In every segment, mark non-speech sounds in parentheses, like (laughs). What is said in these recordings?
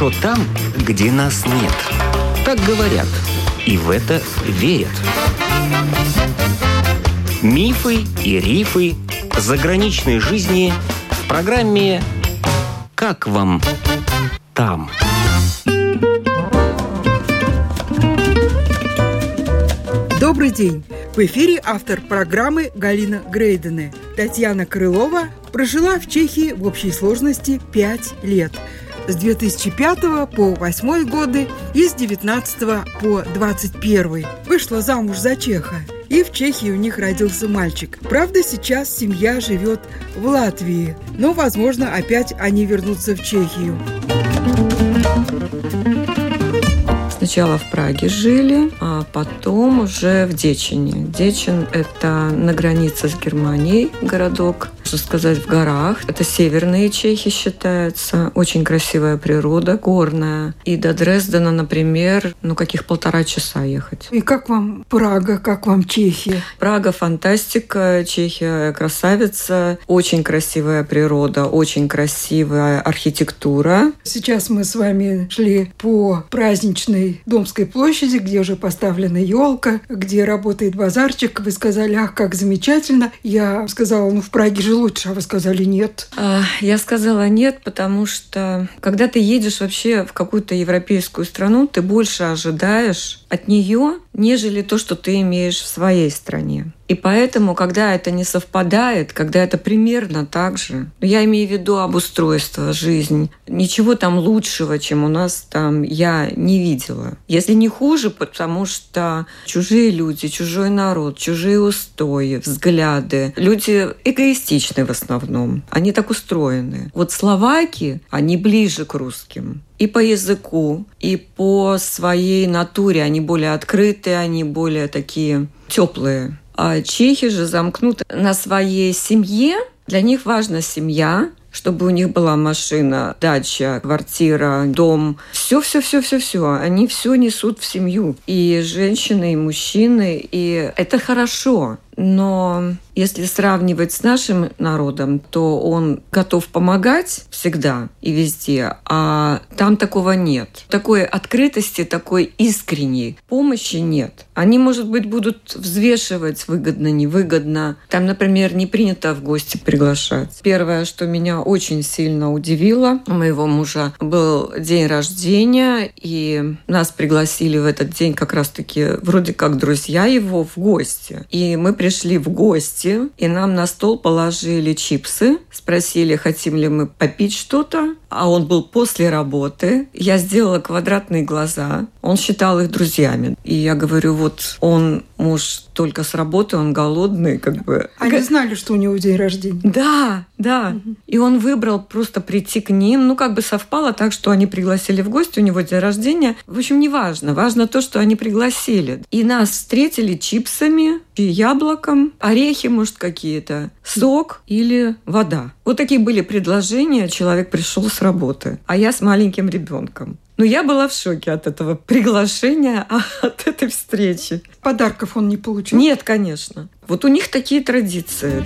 хорошо там, где нас нет. Так говорят, и в это верят. Мифы и рифы заграничной жизни в программе «Как вам там?». Добрый день! В эфире автор программы Галина Грейдене. Татьяна Крылова прожила в Чехии в общей сложности 5 лет. С 2005 по 2008 годы и с 19 по 21. Вышла замуж за чеха. И в Чехии у них родился мальчик. Правда, сейчас семья живет в Латвии. Но, возможно, опять они вернутся в Чехию. Сначала в Праге жили, а потом уже в Дечине. Дечин – это на границе с Германией городок можно сказать, в горах. Это северные Чехи считаются. Очень красивая природа, горная. И до Дрездена, например, ну каких полтора часа ехать. И как вам Прага, как вам Чехия? Прага фантастика, Чехия красавица, очень красивая природа, очень красивая архитектура. Сейчас мы с вами шли по праздничной Домской площади, где уже поставлена елка, где работает базарчик. Вы сказали, ах, как замечательно. Я сказала, ну в Праге жил лучше, а вы сказали нет. А, я сказала нет, потому что когда ты едешь вообще в какую-то европейскую страну, ты больше ожидаешь от нее, нежели то, что ты имеешь в своей стране. И поэтому, когда это не совпадает, когда это примерно так же, ну, я имею в виду обустройство, жизнь, ничего там лучшего, чем у нас там, я не видела. Если не хуже, потому что чужие люди, чужой народ, чужие устои, взгляды, люди эгоистичны в основном, они так устроены. Вот словаки, они ближе к русским и по языку, и по своей натуре. Они более открытые, они более такие теплые. А чехи же замкнуты на своей семье. Для них важна семья, чтобы у них была машина, дача, квартира, дом. Все, все, все, все, все. Они все несут в семью. И женщины, и мужчины. И это хорошо. Но если сравнивать с нашим народом, то он готов помогать всегда и везде, а там такого нет. Такой открытости, такой искренней помощи нет. Они, может быть, будут взвешивать выгодно, невыгодно. Там, например, не принято в гости приглашать. Первое, что меня очень сильно удивило, у моего мужа был день рождения, и нас пригласили в этот день как раз-таки вроде как друзья его в гости. И мы пришли в гости, и нам на стол положили чипсы, спросили, хотим ли мы попить что-то, а он был после работы. Я сделала квадратные глаза, он считал их друзьями. И я говорю, вот он муж только с работы, он голодный, как бы. Они знали, что у него день рождения. Да, да. Угу. И он выбрал просто прийти к ним. Ну, как бы совпало так, что они пригласили в гости, у него день рождения. В общем, не важно. Важно то, что они пригласили. И нас встретили чипсами, яблоком, орехи, может, какие-то, сок или вода. Вот такие были предложения. Человек пришел с работы, а я с маленьким ребенком. Но я была в шоке от этого приглашения, (laughs) от этой встречи. Подарков он не получил? Нет, конечно. Вот у них такие традиции.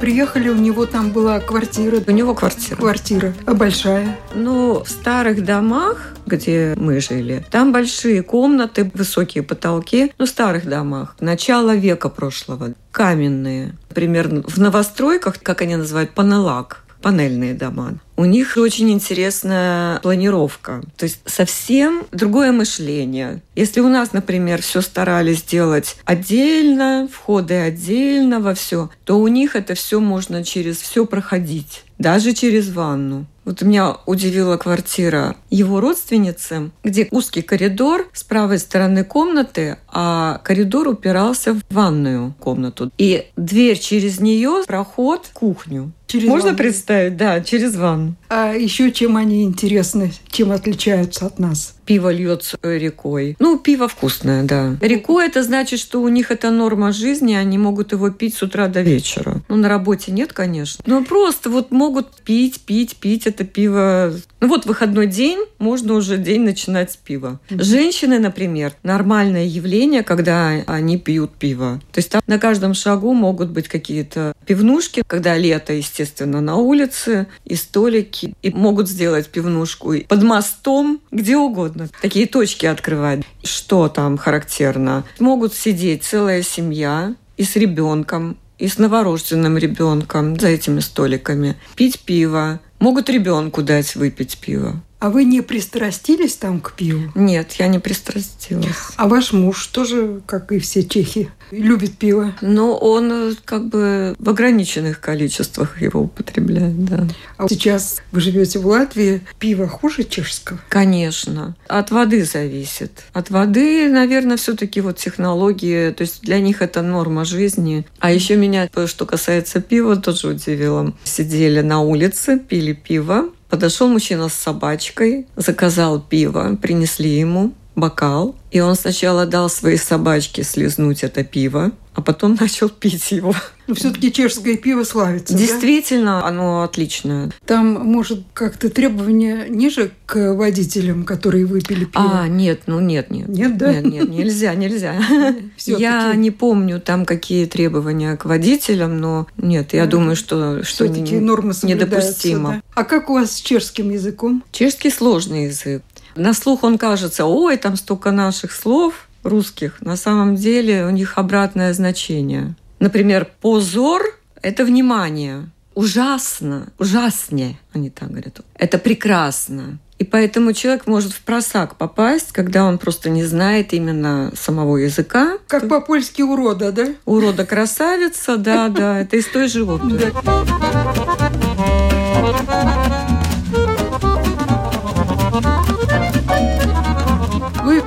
Приехали, у него там была квартира. У него квартира. Квартира. А большая? Ну, в старых домах, где мы жили, там большие комнаты, высокие потолки. Ну, в старых домах. Начало века прошлого. Каменные. Примерно в новостройках, как они называют, панелак панельные дома. У них очень интересная планировка. То есть совсем другое мышление. Если у нас, например, все старались делать отдельно, входы отдельно во все, то у них это все можно через все проходить, даже через ванну. Вот меня удивила квартира его родственницы, где узкий коридор с правой стороны комнаты, а коридор упирался в ванную комнату. И дверь через нее проход в кухню. Через Можно ванну. представить? Да, через ванну. А еще чем они интересны, чем отличаются от нас? Пиво льется рекой. Ну, пиво вкусное, да. Рекой это значит, что у них это норма жизни, они могут его пить с утра до вечера. Ну, на работе нет, конечно. Но просто вот могут пить, пить, пить это пиво. Ну, вот выходной день, можно уже день начинать с пива. Женщины, например, нормальное явление, когда они пьют пиво. То есть там на каждом шагу могут быть какие-то пивнушки, когда лето, естественно, на улице, и столики, и могут сделать пивнушку и под мостом, где угодно. Такие точки открывать. Что там характерно? Могут сидеть целая семья и с ребенком, и с новорожденным ребенком за этими столиками, пить пиво. Могут ребенку дать выпить пиво. А вы не пристрастились там к пиву? Нет, я не пристрастилась. А ваш муж тоже, как и все чехи, любит пиво? Но он э, как бы в ограниченных количествах его употребляет, да. А сейчас вы живете в Латвии, пиво хуже чешского? Конечно. От воды зависит. От воды, наверное, все-таки вот технологии, то есть для них это норма жизни. А еще меня, что касается пива, тоже удивило. Сидели на улице, пили пиво, Подошел мужчина с собачкой, заказал пиво, принесли ему бокал, и он сначала дал своей собачке слезнуть это пиво, а потом (laughs) начал пить его. Но все-таки чешское пиво славится. Действительно, да? оно отличное. Там, может, как-то требования ниже к водителям, которые выпили пиво? А, нет, ну нет, нет. Нет, да? Нет, нет, нельзя, нельзя. (laughs) Я не помню там какие требования к водителям, но нет, я думаю, что, что нормы недопустимо. А как у вас с чешским языком? Чешский сложный язык. На слух он кажется, ой, там столько наших слов русских. На самом деле у них обратное значение. Например, позор – это внимание. Ужасно, ужаснее, они так говорят. Это прекрасно. И поэтому человек может в просак попасть, когда он просто не знает именно самого языка. Как по-польски урода, да? Урода красавица, да, да. Это из той же оперы.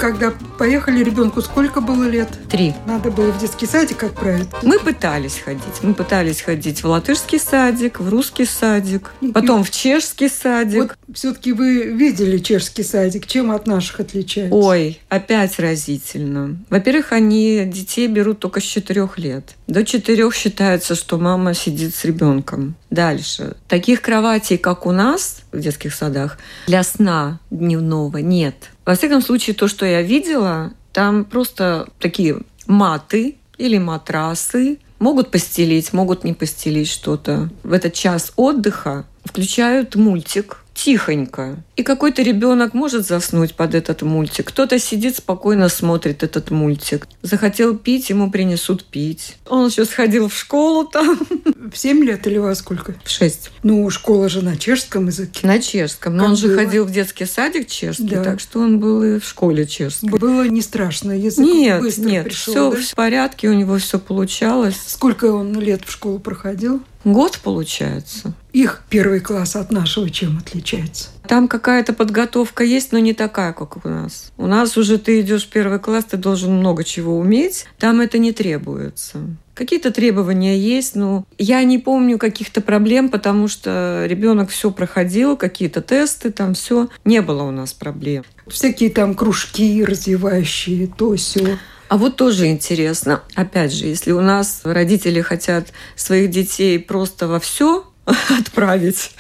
Когда поехали ребенку, сколько было лет? Три. Надо было в детский садик отправить? Мы пытались ходить. Мы пытались ходить в латышский садик, в русский садик, потом в чешский садик. Вот все-таки вы видели чешский садик. Чем от наших отличается? Ой, опять разительно. Во-первых, они детей берут только с четырех лет. До четырех считается, что мама сидит с ребенком. Дальше. Таких кроватей, как у нас в детских садах, для сна дневного нет. Во всяком случае, то, что я видела, там просто такие маты или матрасы. Могут постелить, могут не постелить что-то. В этот час отдыха включают мультик тихонько. И какой-то ребенок может заснуть под этот мультик. Кто-то сидит спокойно смотрит этот мультик. Захотел пить, ему принесут пить. Он еще сходил в школу там. В семь лет или во сколько? В шесть. Ну, школа же на чешском языке. На чешском. Но Как он же было? ходил в детский садик чешский, Да. так что он был и в школе чешский. Было не страшно, язык Нет, быстро нет, пришел, все да? в порядке, у него все получалось. Сколько он лет в школу проходил? Год получается. Их первый класс от нашего чем отличается? Там какая-то подготовка есть, но не такая, как у нас. У нас уже ты идешь в первый класс, ты должен много чего уметь. Там это не требуется. Какие-то требования есть, но я не помню каких-то проблем, потому что ребенок все проходил, какие-то тесты, там все. Не было у нас проблем. Всякие там кружки развивающие, то все. А вот тоже интересно, опять же, если у нас родители хотят своих детей просто во все (laughs) отправить,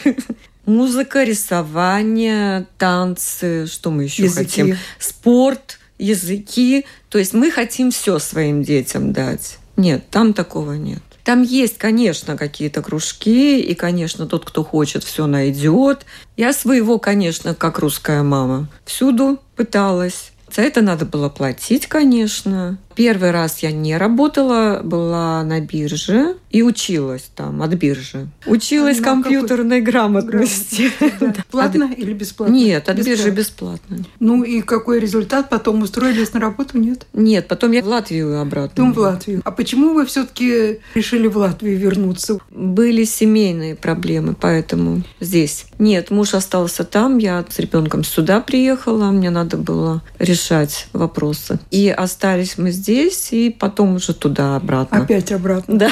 музыка, рисование, танцы, что мы еще Языки. хотим, спорт, языки, то есть мы хотим все своим детям дать. Нет, там такого нет. Там есть, конечно, какие-то кружки, и, конечно, тот, кто хочет, все найдет. Я своего, конечно, как русская мама, всюду пыталась. За это надо было платить, конечно. Первый раз я не работала, была на бирже и училась там от биржи. Училась А на какой? компьютерной грамотности. (laughs) Да. Платно или бесплатно? Нет, от биржи Бесплатно. бесплатно. Ну и какой результат? Потом устроились на работу? Нет? Нет, потом я в Латвию обратно. Потом в Латвию. А почему вы все-таки решили в Латвию вернуться? Были семейные проблемы, поэтому здесь. Нет, муж остался там, я с ребенком сюда приехала, мне надо было решать вопросы. И остались мы здесь, и потом уже туда обратно. Опять обратно. Да.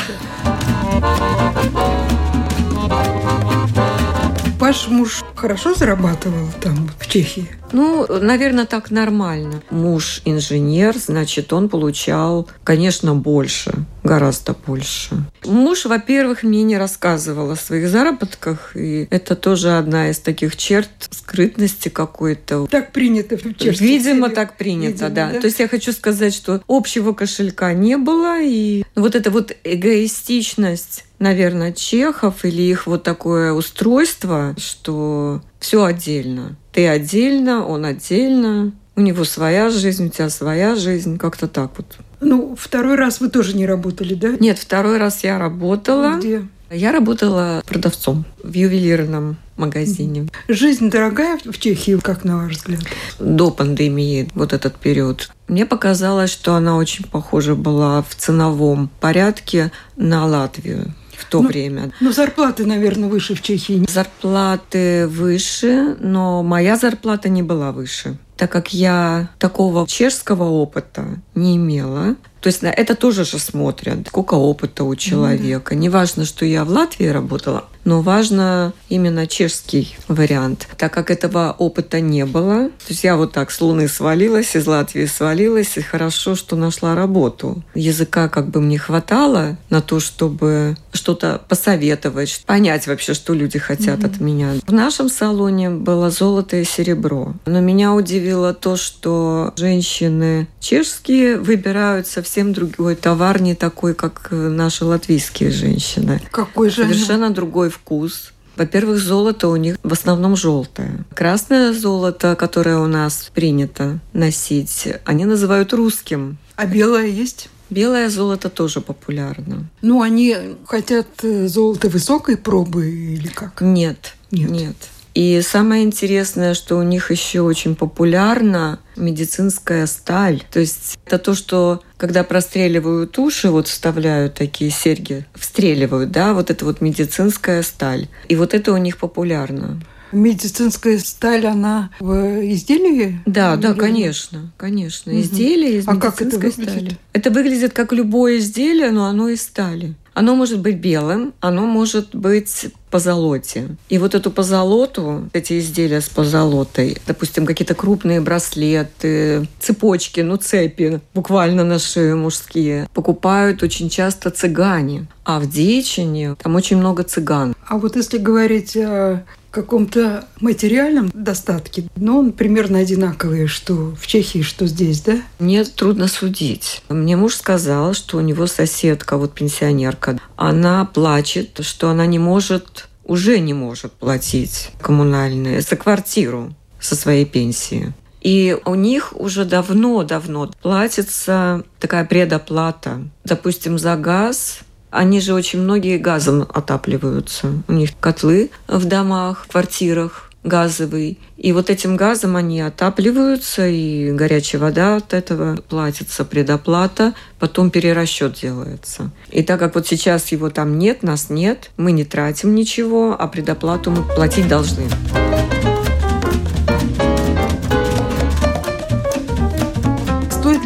Ваш муж хорошо зарабатывал там, в Чехии? Ну, наверное, так нормально. Муж инженер, значит, он получал, конечно, больше, гораздо больше. Муж, во-первых, мне не рассказывал о своих заработках, и это тоже одна из таких черт скрытности какой-то. Так принято в чешских Видимо, так принято, Видимо, да. да. То есть я хочу сказать, что общего кошелька не было, и вот эта вот эгоистичность наверное, чехов или их вот такое устройство, что все отдельно. Ты отдельно, он отдельно, у него своя жизнь, у тебя своя жизнь, как-то так вот. Ну, второй раз вы тоже не работали, да? Нет, второй раз я работала. Где? Я работала продавцом в ювелирном магазине. Жизнь дорогая в Чехии, как на ваш взгляд? До пандемии, вот этот период. Мне показалось, что она очень похожа была в ценовом порядке на Латвию в то ну, время. Ну, зарплаты, наверное, выше в Чехии. Зарплаты выше, но моя зарплата не была выше так как я такого чешского опыта не имела, то есть на это тоже же смотрят, сколько опыта у человека. Mm-hmm. Не важно, что я в Латвии работала, но важно именно чешский вариант. Так как этого опыта не было, то есть я вот так с Луны свалилась, из Латвии свалилась, и хорошо, что нашла работу. Языка как бы мне хватало на то, чтобы что-то посоветовать, понять вообще, что люди хотят mm-hmm. от меня. В нашем салоне было золото и серебро. Но меня удивило то, что женщины чешские выбирают совсем совсем другой товар, не такой, как э, наши латвийские женщины. Какой же Совершенно они? другой вкус. Во-первых, золото у них в основном желтое. Красное золото, которое у нас принято носить, они называют русским. А белое есть? Белое золото тоже популярно. Ну, они хотят э, золото высокой пробы или как? Нет. Нет. Нет. И самое интересное, что у них еще очень популярна медицинская сталь. То есть это то, что когда простреливают уши, вот вставляют такие серьги, встреливают, да, вот это вот медицинская сталь. И вот это у них популярно. Медицинская сталь, она в изделии? Да, да, конечно, конечно. Изделие из а медицинской как это выглядит? стали. Это выглядит как любое изделие, но оно из стали. Оно может быть белым, оно может быть позолоте. И вот эту позолоту, эти изделия с позолотой, допустим, какие-то крупные браслеты, цепочки, ну цепи, буквально на шею мужские, покупают очень часто цыгане. А в Дичине там очень много цыган. А вот если говорить о каком-то материальном достатке, но он примерно одинаковый, что в Чехии, что здесь, да? Мне трудно судить. Мне муж сказал, что у него соседка, вот пенсионерка, она плачет, что она не может, уже не может платить коммунальные за квартиру со своей пенсии. И у них уже давно-давно платится такая предоплата. Допустим, за газ они же очень многие газом отапливаются. У них котлы в домах, в квартирах газовый. И вот этим газом они отапливаются, и горячая вода от этого платится, предоплата, потом перерасчет делается. И так как вот сейчас его там нет, нас нет, мы не тратим ничего, а предоплату мы платить должны.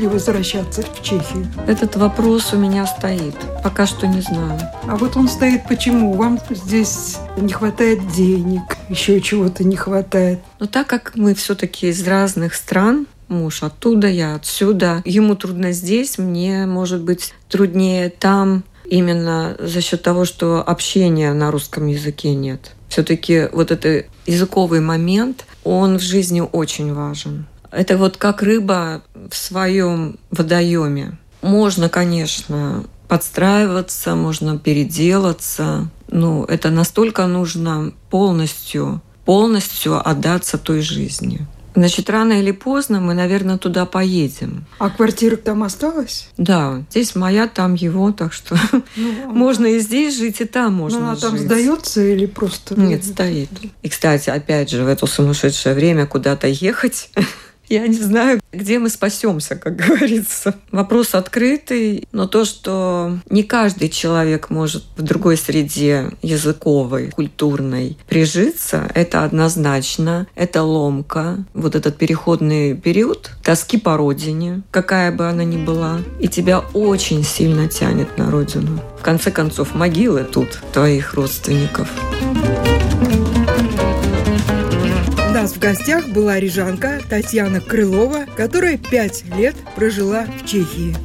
Ли возвращаться в Чехию? Этот вопрос у меня стоит. Пока что не знаю. А вот он стоит почему? Вам здесь не хватает денег, еще чего-то не хватает. Но так как мы все-таки из разных стран, муж оттуда, я отсюда, ему трудно здесь, мне, может быть, труднее там, именно за счет того, что общения на русском языке нет. Все-таки вот этот языковый момент, он в жизни очень важен. Это вот как рыба в своем водоеме. Можно, конечно, подстраиваться, можно переделаться. Но это настолько нужно полностью, полностью отдаться той жизни. Значит, рано или поздно мы, наверное, туда поедем. А квартира там осталась? Да, здесь моя, там его, так что (laughs) ну, можно и здесь жить, и там можно ну, она жить. там сдается или просто? Нет, стоит. И, кстати, опять же, в это сумасшедшее время куда-то ехать (laughs) я не знаю, где мы спасемся, как (laughs) говорится. Вопрос открытый, но то, что не каждый человек может в другой среде языковой, культурной прижиться, это однозначно. Это ломка. Вот этот переходный период тоски по родине, какая бы она ни была, и тебя очень сильно тянет на родину. В конце концов, могилы тут твоих родственников. Нас в гостях была рижанка Татьяна Крылова, которая пять лет прожила в Чехии.